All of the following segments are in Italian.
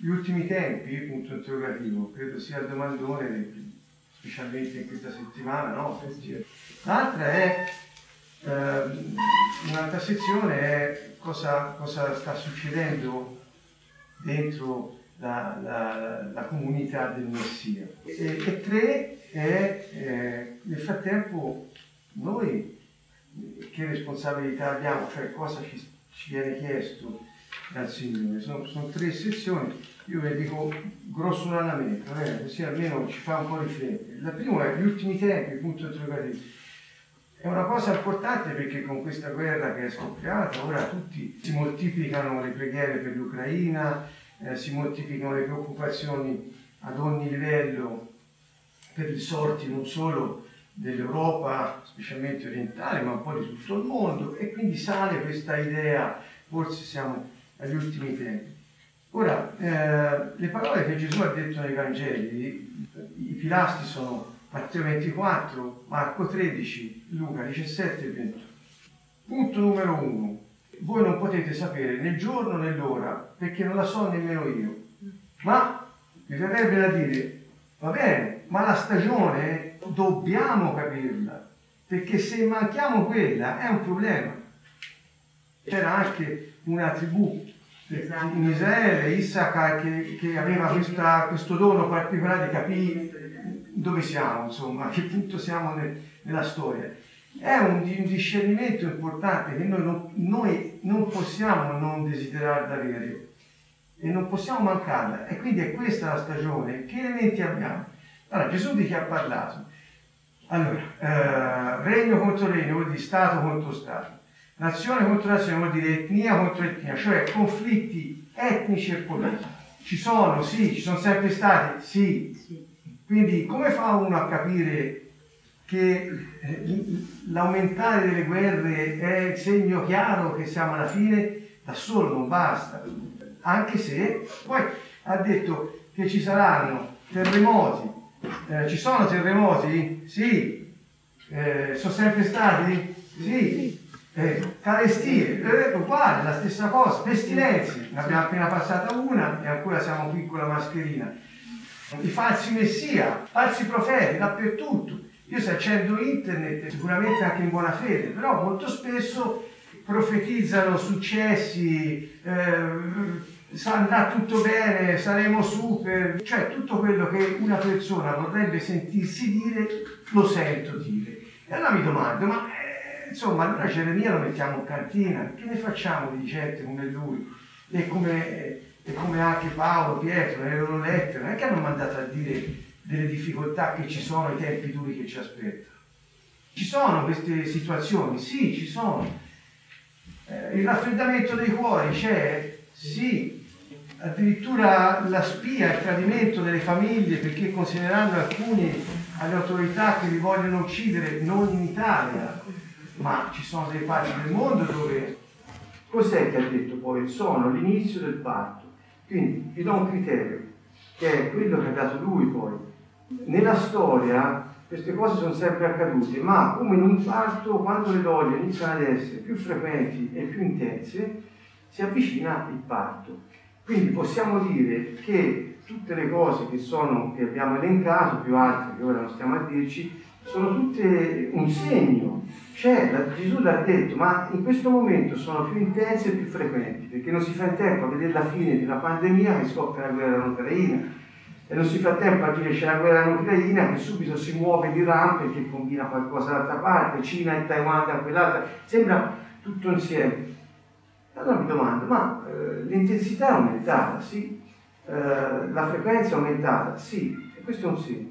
gli ultimi tempi, punto interrogativo, credo sia il domandone, specialmente in questa settimana, no? L'altra è, eh, un'altra sezione è cosa, cosa sta succedendo dentro la, la, la, comunità del Messia. E, e tre è, eh, nel frattempo, noi che responsabilità abbiamo, cioè cosa ci, ci viene chiesto dal Signore. Sono, sono, tre sezioni, io ve le dico grossolanamente, eh, così almeno ci fa un po' riflettere. La prima è gli ultimi tempi, punto interrogativo. È una cosa importante perché con questa guerra che è scoppiata ora tutti si moltiplicano le preghiere per l'Ucraina, eh, si moltiplicano le preoccupazioni ad ogni livello per i sorti non solo dell'Europa, specialmente orientale, ma un po' di tutto il mondo e quindi sale questa idea, forse siamo agli ultimi tempi. Ora, eh, le parole che Gesù ha detto nei Vangeli, i pilastri sono Matteo 24, Marco 13, Luca 17 e 21. Punto numero uno. Voi non potete sapere né il giorno né l'ora, perché non la so nemmeno io. Ma mi verrebbe da dire, va bene, ma la stagione dobbiamo capirla, perché se manchiamo quella è un problema. C'era anche una tribù esatto. in Israele, Issachar, che, che aveva questa, questo dono particolare di capire dove siamo, insomma, a che punto siamo nel, nella storia. È un, un, discernimento importante che noi non, noi non possiamo non desiderare d'avere e non possiamo mancarla. E quindi è questa la stagione. Che elementi abbiamo? Allora, Gesù di chi ha parlato? Allora, eh, regno contro regno vuol dire Stato contro Stato, nazione contro nazione vuol dire etnia contro etnia, cioè conflitti etnici e politici. Ci sono, sì, ci sono sempre stati, sì. Quindi come fa uno a capire che eh, l'aumentare delle guerre è il segno chiaro che siamo alla fine? Da solo non basta, anche se poi ha detto che ci saranno terremoti, eh, ci sono terremoti? Sì. Eh, sono sempre stati? Sì. Eh, carestie, eh, uguale, la stessa cosa. Pestilenze, ne abbiamo appena passata una e ancora siamo qui con la mascherina. I falsi messia, falsi profeti, dappertutto. Io se accendo internet, sicuramente anche in buona fede, però molto spesso profetizzano successi, eh, andrà tutto bene, saremo super, cioè tutto quello che una persona vorrebbe sentirsi dire, lo sento dire. E allora mi domando, ma eh, insomma, allora Geremia lo mettiamo in cantina, che ne facciamo di gente come lui e come, e come anche Paolo, Pietro, nelle loro lettere, non è che hanno mandato a dire delle difficoltà che ci sono, i tempi duri che ci aspettano. Ci sono queste situazioni? Sì, ci sono. Eh, il raffreddamento dei cuori c'è? Sì, addirittura la spia, il tradimento delle famiglie perché considerando alcuni alle autorità che li vogliono uccidere non in Italia, ma ci sono delle parti del mondo dove... Cos'è che ha detto poi? Sono l'inizio del parto. Quindi vi do un criterio, che è quello che ha dato lui poi. Nella storia queste cose sono sempre accadute, ma come in un parto, quando le doglie iniziano ad essere più frequenti e più intense, si avvicina il parto. Quindi possiamo dire che tutte le cose che, sono, che abbiamo elencato, più altre che ora non stiamo a dirci, sono tutte un segno. C'è, la, Gesù l'ha detto, ma in questo momento sono più intense e più frequenti, perché non si fa in tempo a vedere la fine di una pandemia che scoppia la guerra in Ucraina, e non si fa tempo a dire c'è la guerra in Ucraina che subito si muove l'Iran perché combina qualcosa dall'altra parte, Cina e Taiwan da quell'altra, sembra tutto insieme. Allora mi domando, ma eh, l'intensità è aumentata? Sì. Eh, la frequenza è aumentata? Sì. E questo è un segno.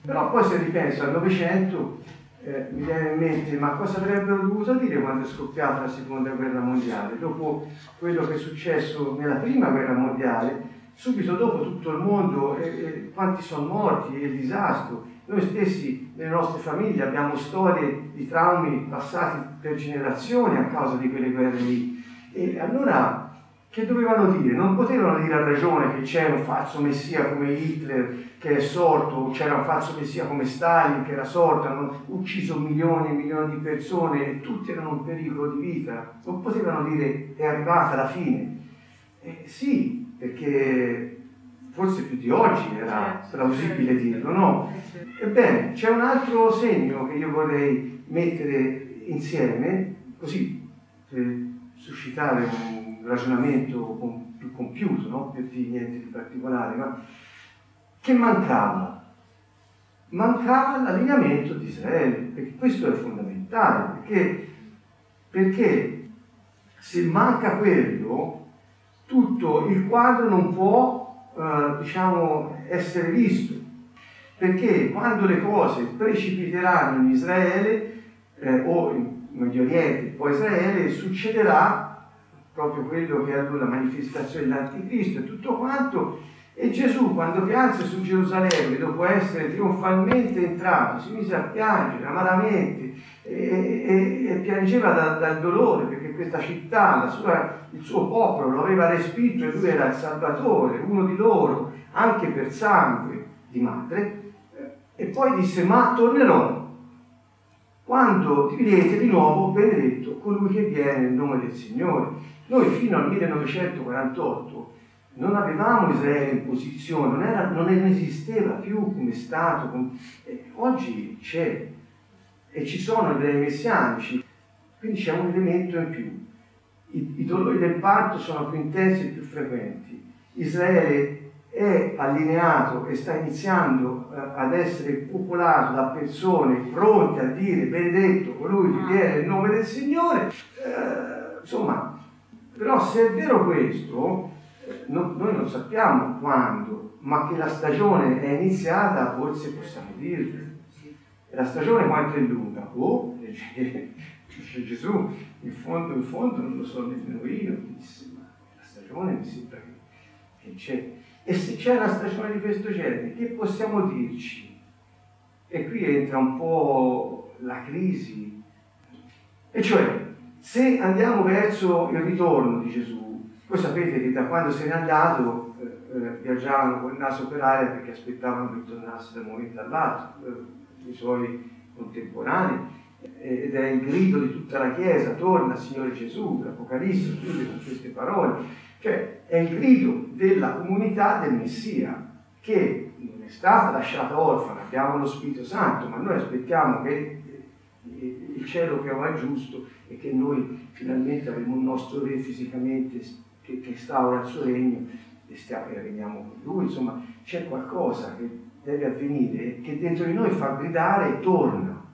Però poi se ripenso al Novecento eh, mi viene in mente, ma cosa avrebbero dovuto dire quando è scoppiata la seconda guerra mondiale? Dopo quello che è successo nella prima guerra mondiale, subito dopo tutto il mondo, eh, eh, quanti sono morti, e il disastro. Noi stessi, nelle nostre famiglie, abbiamo storie di traumi passati per generazioni a causa di quelle guerre lì. E allora che dovevano dire? Non potevano dire a ragione che c'era un falso messia come Hitler che è sorto, c'era un falso messia come Stalin che era sorto, hanno ucciso milioni e milioni di persone e tutti erano in pericolo di vita. Non potevano dire è arrivata la fine. Eh, sì, perché forse più di oggi era certo. plausibile dirlo, no? Ebbene, c'è un altro segno che io vorrei mettere insieme, così per suscitare un ragionamento più compiuto, no? più di niente di particolare, ma che mancava? Mancava l'allineamento di Israele, perché questo è fondamentale, perché, perché se manca quello, tutto il quadro non può, eh, diciamo, essere visto. Perché quando le cose precipiteranno in Israele eh, o in Medio Oriente, poi Israele, succederà proprio quello che è la manifestazione dell'Anticristo e tutto quanto e Gesù, quando pianse su Gerusalemme, dopo essere trionfalmente entrato, si mise a piangere amaramente e, e, e piangeva da, dal dolore perché questa città, sua, il suo popolo lo aveva respinto e lui era il Salvatore, uno di loro, anche per sangue di madre. E poi disse, ma tornerò quando dividete di nuovo benedetto colui che viene nel nome del Signore. Noi fino al 1948 non avevamo Israele in posizione, non, era, non esisteva più come Stato, come... oggi c'è e ci sono dei messianici, quindi c'è un elemento in più. I, I, dolori del parto sono più intensi e più frequenti. Israele è allineato e sta iniziando eh, ad essere popolato da persone pronte a dire benedetto colui che viene nel nome del Signore. Eh, però se è vero questo, no, noi non sappiamo quando, ma che la stagione è iniziata, forse possiamo dirlo. La stagione quanto è lunga? Oh, dice Gesù, in fondo, in fondo non lo so nemmeno io, disse, ma la stagione mi sembra che, che c'è. E se c'è una stagione di questo genere, che possiamo dirci? E qui entra un po' la crisi. E cioè, se andiamo verso il ritorno di Gesù, voi sapete che da quando se n'è andato eh, eh, viaggiavano il naso per aria perché aspettavano che tornasse da un momento all'altro, eh, i suoi contemporanei, ed è il grido di tutta la Chiesa, torna Signore Gesù, l'Apocalisse chiude con queste parole, cioè è il grido della comunità del Messia che non è stata lasciata orfana, abbiamo lo Spirito Santo, ma noi aspettiamo che il cielo che va giusto e che noi finalmente avremo un nostro re fisicamente che, che instaura il suo regno e, stiamo, e regniamo con lui, insomma c'è qualcosa che deve avvenire che dentro di noi fa gridare e torna.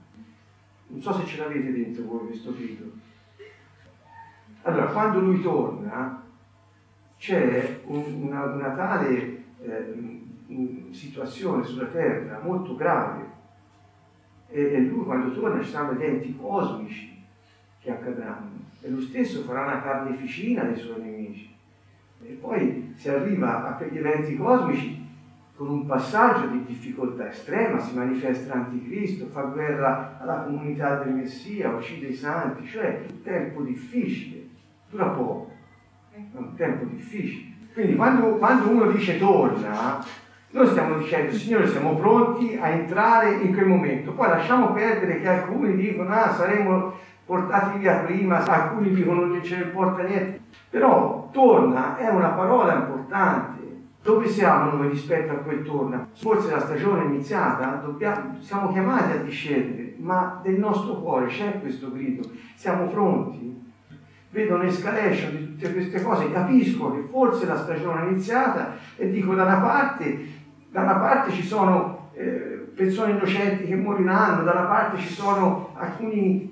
Non so se ce l'avete dentro voi questo grido. Allora, quando lui torna, c'è un, una, una, tale eh, situazione sulla terra molto grave e, lui quando torna ci saranno eventi cosmici che accadranno e lui stesso farà una carneficina dei suoi nemici. E poi si arriva a quegli eventi cosmici con un passaggio di difficoltà estrema, si manifesta l'anticristo, fa guerra alla comunità del Messia, uccide i santi, cioè un tempo difficile, dura poco, è un tempo difficile. Quindi quando, quando uno dice torna, noi stiamo dicendo, Signore, siamo pronti a entrare in quel momento. Poi lasciamo perdere che alcuni dicono, ah, saremo portati via prima, alcuni dicono che ce ne importa niente. Però torna è una parola importante. Dove siamo noi rispetto a quel torna? Forse la stagione è iniziata, dobbiamo, siamo chiamati a discendere, ma nel nostro cuore c'è questo grido, siamo pronti. Vedo un'escalation di tutte queste cose, capisco che forse la stagione è iniziata e dico da una parte, da una parte ci sono eh, persone innocenti che moriranno, da una parte ci sono alcuni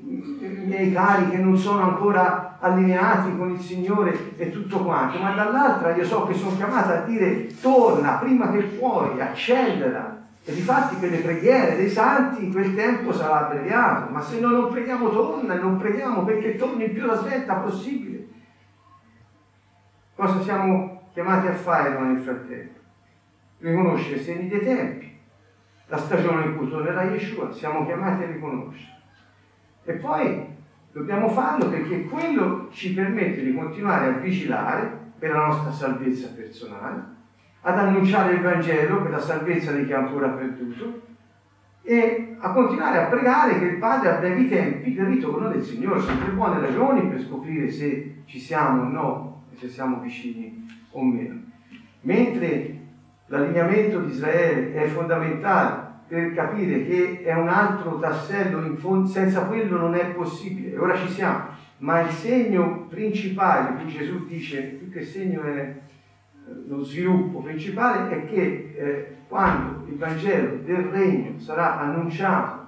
miei cari che non sono ancora allineati con il Signore e tutto quanto, ma dall'altra io so che sono chiamata a dire torna prima che puoi, accelera. E difatti per le preghiere dei santi in quel tempo sarà abbreviato, ma se noi non preghiamo torna e non preghiamo perché torni il più la svelta possibile. Cosa siamo chiamati a fare noi nel frattempo? Riconoscere i segni dei tempi la stagione in cui tornerà Yeshua, siamo chiamati a riconoscere. E poi dobbiamo farlo perché quello ci permette di continuare a vigilare per la nostra salvezza personale, ad annunciare il Vangelo per la salvezza di chi ha ancora perduto e a continuare a pregare che il Padre a brevi tempi del ritorno del Signore. Sono tre buone ragioni per scoprire se ci siamo o no, se siamo vicini o meno. Mentre l'allineamento di Israele è fondamentale per capire che è un altro tassello, in fondo, senza quello non è possibile. Ora ci siamo, ma il segno principale, qui Gesù dice, più che segno è eh, lo sviluppo principale, è che eh, quando il Vangelo del Regno sarà annunciato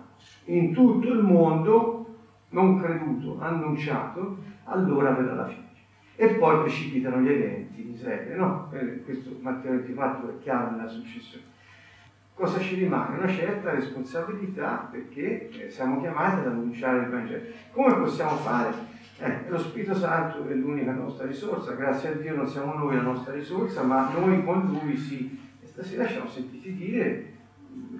in tutto il mondo, non creduto, annunciato, allora verrà la fine. E poi precipitano gli eventi in Israele, no? Questo Matteo 24 è chiaro nella successione cosa ci rimane? Una certa responsabilità perché eh, siamo chiamati ad annunciare il Vangelo. Come possiamo fare? Eh, lo Spirito Santo è l'unica nostra risorsa, grazie a Dio non siamo noi la nostra risorsa, ma noi con Lui sì. E stasera ci siamo sentiti dire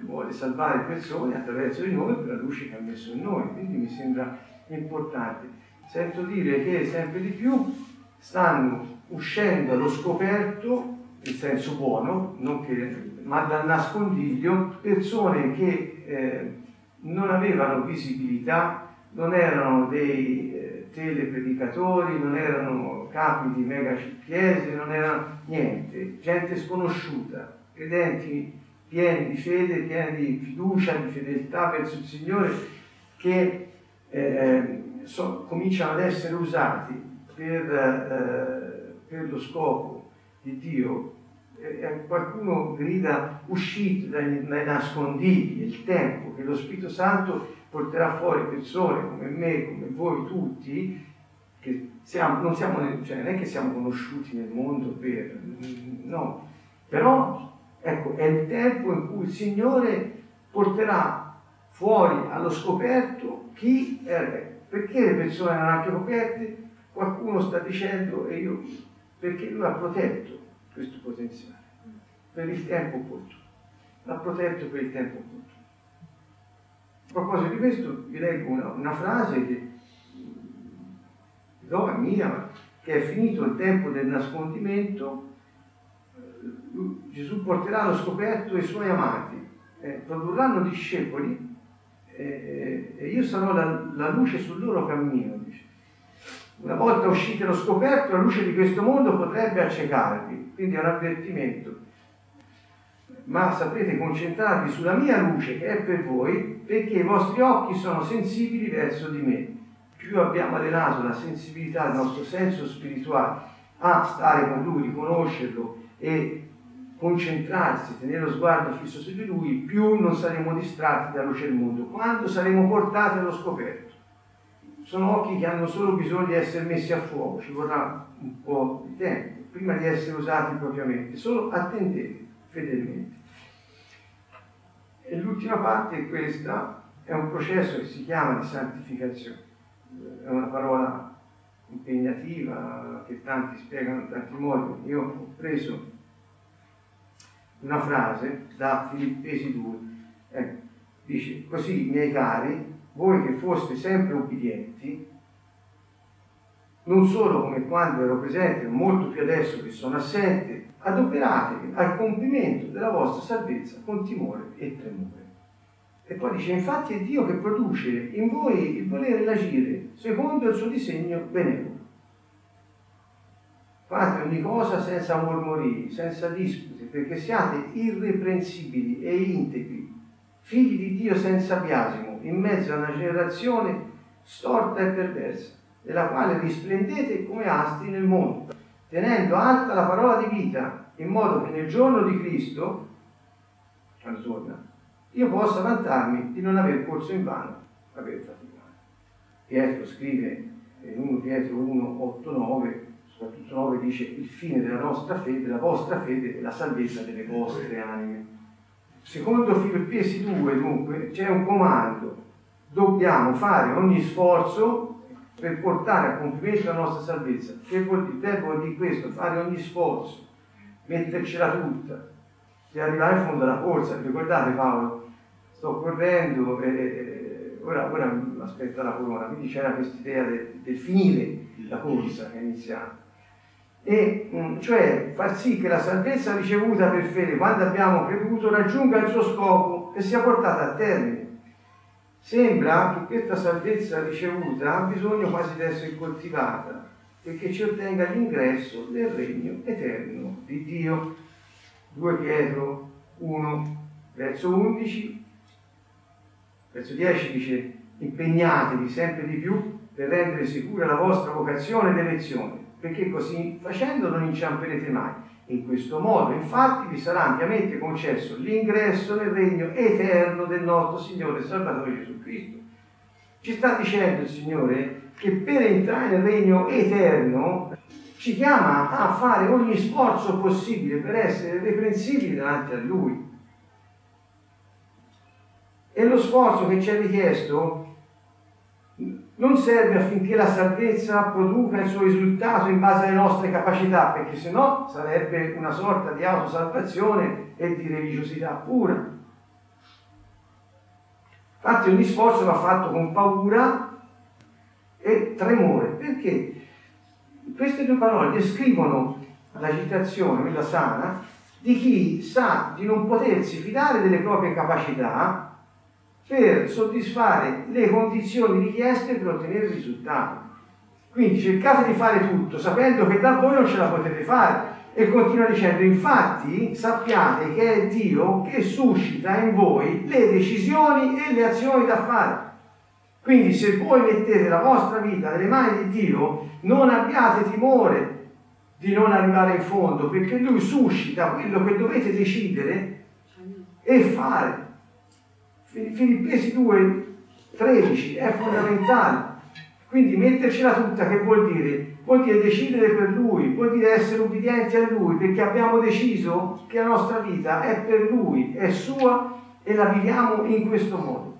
vuole salvare persone attraverso di noi per la luce che ha messo in noi, quindi mi sembra importante. Sento dire che sempre di più stanno uscendo allo scoperto, in senso buono, che ma dal nascondiglio, persone che eh, non avevano visibilità, non erano dei eh, telepredicatori, non erano capi di mega chiese, non erano niente, gente sconosciuta, credenti pieni di fede, pieni di fiducia, di fedeltà verso il Signore, che eh, so, cominciano ad essere usati per, eh, per lo scopo di Dio eh, qualcuno grida uscite dai, dai nascondigli, il tempo che lo Spirito Santo porterà fuori persone come me, come voi tutti, che siamo, non, siamo, cioè, non è che siamo conosciuti nel mondo per, no, però ecco, è il tempo in cui il Signore porterà fuori allo scoperto chi è perché le persone erano anche coperte? Qualcuno sta dicendo e io perché lui ha protetto questo potenziale per il tempo opportuno. L'ha protetto per il tempo opportuno. A proposito di questo vi leggo una, una frase che do a mia, che è finito il tempo del nascondimento, Gesù porterà allo scoperto i suoi amati, eh, produrranno discepoli eh, e io sarò la, la luce sul loro cammino. Dice. Una volta usciti allo scoperto, la luce di questo mondo potrebbe accecarvi, quindi è un avvertimento. Ma saprete concentrarvi sulla mia luce che è per voi, perché i vostri occhi sono sensibili verso di me. Più abbiamo allenato la sensibilità del nostro senso spirituale a stare con Lui, riconoscerlo e concentrarsi, tenere lo sguardo fisso su di Lui, più non saremo distratti dalla luce del mondo, quando saremo portati allo scoperto sono occhi che hanno solo bisogno di essere messi a fuoco, ci vorrà un po' di tempo prima di essere usati propriamente, solo attendete fedelmente. E l'ultima parte è questa, è un processo che si chiama di santificazione, è una parola impegnativa che tanti spiegano in tanti modi. Io ho preso una frase da Filippesi 2, ecco, dice così miei cari, voi che foste sempre ubbidienti, non solo come quando ero presente, ma molto più adesso che sono assente, adoperatevi al compimento della vostra salvezza con timore e tremore. E poi dice, infatti è Dio che produce in voi il volere e l'agire secondo il suo disegno benevolo. Fate ogni cosa senza mormorii, senza dispute, perché siate irreprensibili e integri, figli di Dio senza biasimo, in mezzo a una generazione storta e perversa, nella quale risplendete come astri nel mondo, tenendo alta la parola di vita, in modo che nel giorno di Cristo, quando torna, io possa vantarmi di non aver corso in vano, aver faticato. Pietro scrive in 1 Pietro 1, 8, 9, soprattutto 9 dice il fine della nostra fede, della vostra fede è la salvezza delle vostre anime. Secondo Filippesi 2, dunque, c'è un comando. Dobbiamo fare ogni sforzo per portare a compimento la nostra salvezza. Che vuol dire? Tempo vuol dire questo, fare ogni sforzo, mettercela tutta, per arrivare in fondo alla corsa. Ricordate Paolo, sto correndo e ora, ora mi aspetta la corona, quindi c'era questa idea del, del finire la corsa che è iniziata e mm, cioè far sì che la salvezza ricevuta per fede quando abbiamo creduto raggiunga il suo scopo e sia portata a termine. Sembra che questa salvezza ricevuta ha bisogno quasi di essere coltivata perché ci ottenga l'ingresso nel regno eterno di Dio. 2 Pietro 1, verso 11, verso 10 dice impegnatevi sempre di più per rendere sicura la vostra vocazione ed elezione, perché così facendo non inciamperete mai. In questo modo, infatti, vi sarà ampiamente concesso l'ingresso nel regno eterno del nostro Signore e Salvatore Gesù Cristo. Ci sta dicendo il Signore che per entrare nel regno eterno ci chiama a fare ogni sforzo possibile per essere reprensibili davanti a Lui. E lo sforzo che ci è richiesto non serve affinché la salvezza produca il suo risultato in base alle nostre capacità, perché se no sarebbe una sorta di autosalvazione e di religiosità pura. Infatti ogni sforzo va fatto con paura e tremore, perché queste due parole descrivono l'agitazione, quella sana, di chi sa di non potersi fidare delle proprie capacità per soddisfare le condizioni richieste per ottenere il risultato. Quindi cercate di fare tutto sapendo che da voi non ce la potete fare. E continua dicendo, infatti sappiate che è Dio che suscita in voi le decisioni e le azioni da fare. Quindi se voi mettete la vostra vita nelle mani di Dio, non abbiate timore di non arrivare in fondo, perché Lui suscita quello che dovete decidere e fare. Filippesi 2, 13 è fondamentale. Quindi mettercela tutta che vuol dire? Vuol dire decidere per Lui, vuol dire essere ubbidienti a Lui, perché abbiamo deciso che la nostra vita è per Lui, è sua e la viviamo in questo modo.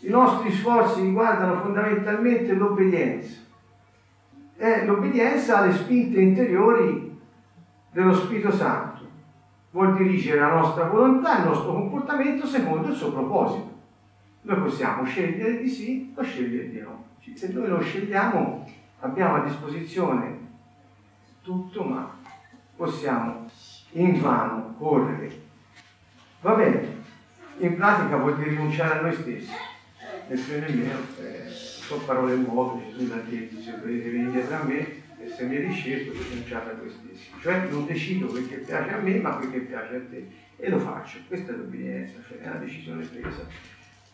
I nostri sforzi riguardano fondamentalmente l'obbedienza. E l'obbedienza alle spinte interiori dello Spirito Santo vuol dirigere la nostra volontà, il nostro comportamento secondo il suo proposito. Noi possiamo scegliere di sì o scegliere di no. Se noi lo scegliamo abbiamo a disposizione tutto, ma possiamo invano correre. Va bene, in pratica vuol dire rinunciare a noi stessi. Nel mio, eh, sono parole nuove, Gesù l'ha detto, se volete venire dietro a me, e se mi discepoli rinunciate a voi stessi. Cioè non decido perché piace a me, ma perché piace a te. E lo faccio. Questa è l'obbedienza, cioè è una decisione presa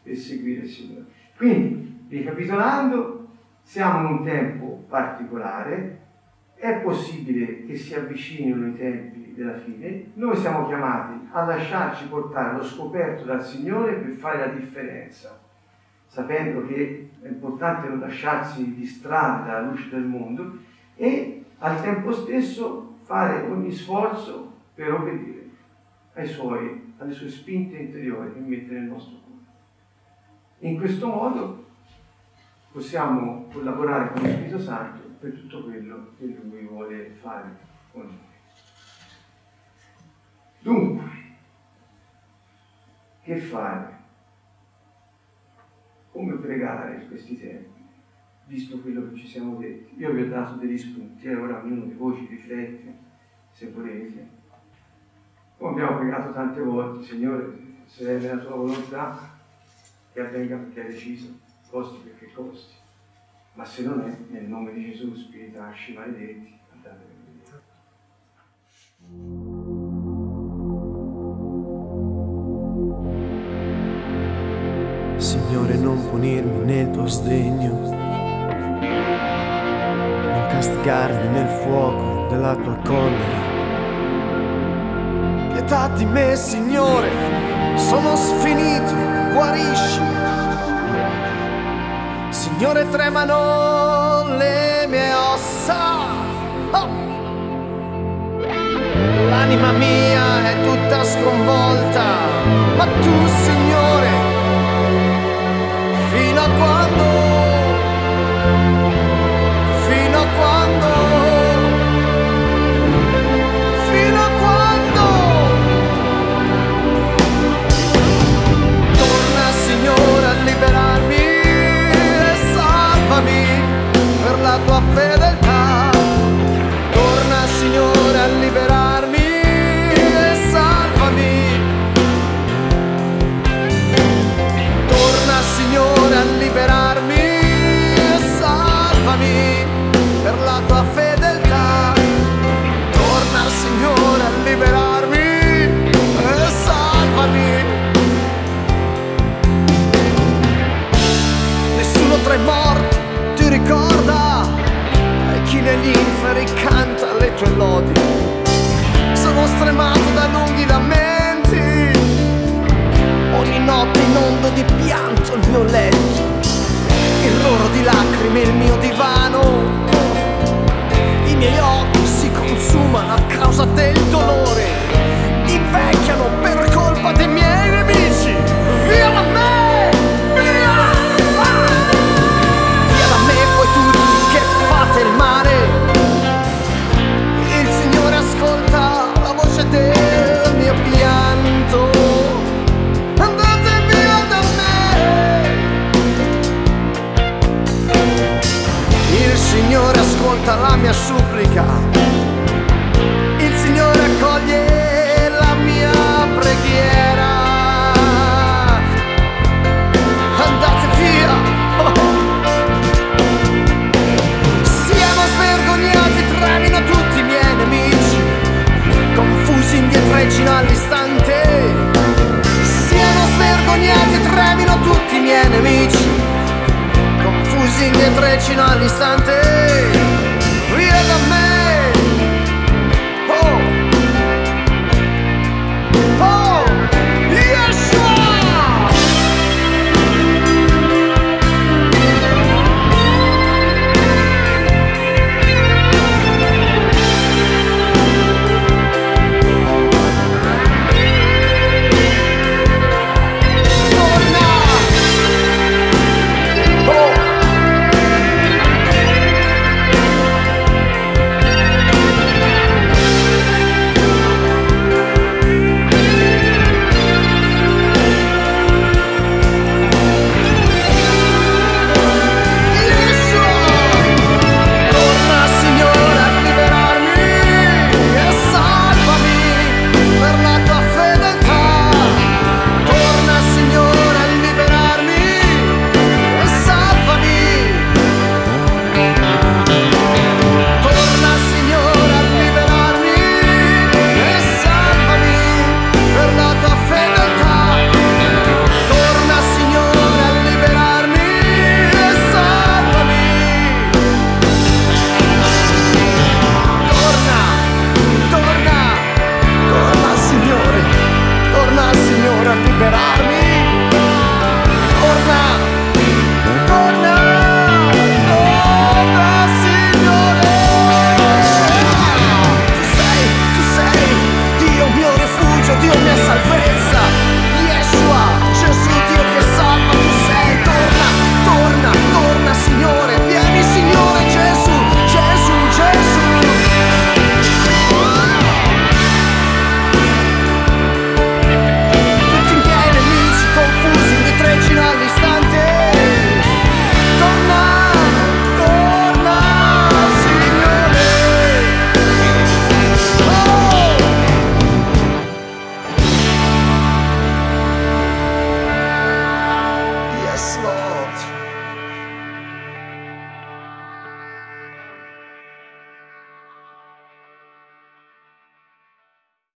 per seguire il Signore. Quindi, ricapitolando, siamo in un tempo particolare, è possibile che si avvicinino i tempi della fine, noi siamo chiamati a lasciarci portare allo scoperto dal Signore per fare la differenza, sapendo che è importante non lasciarsi distrarre dalla luce del mondo e al tempo stesso fare ogni sforzo per obbedire suoi, alle sue spinte interiori che mette nel nostro cuore. In questo modo possiamo collaborare con lo Spirito Santo per tutto quello che Lui vuole fare con noi. Dunque, che fare? Come pregare in questi tempi? Visto quello che ci siamo detti. Io vi ho dato degli spunti e ora ognuno di voi ci riflette, se volete. Come abbiamo pregato tante volte, Signore, se è nella tua volontà, che avvenga perché hai deciso, costi perché costi. Ma se non è, nel nome di Gesù, spiritacci maledetti, andate via. Signore, non punirmi nel tuo sdegno castigarmi nel fuoco della tua collera. Pietà di me, Signore, sono sfinito, guarisci. Signore, tremano le mie ossa. Oh! L'anima mia è tutta sconvolta, ma tu, Signore, fino a quando e lodi. Sono stremato da lunghi lamenti. Ogni notte inondo di pianto il mio letto. Il loro di lacrime il mio divano. I miei occhi si consumano a causa del dolore. Invecchiano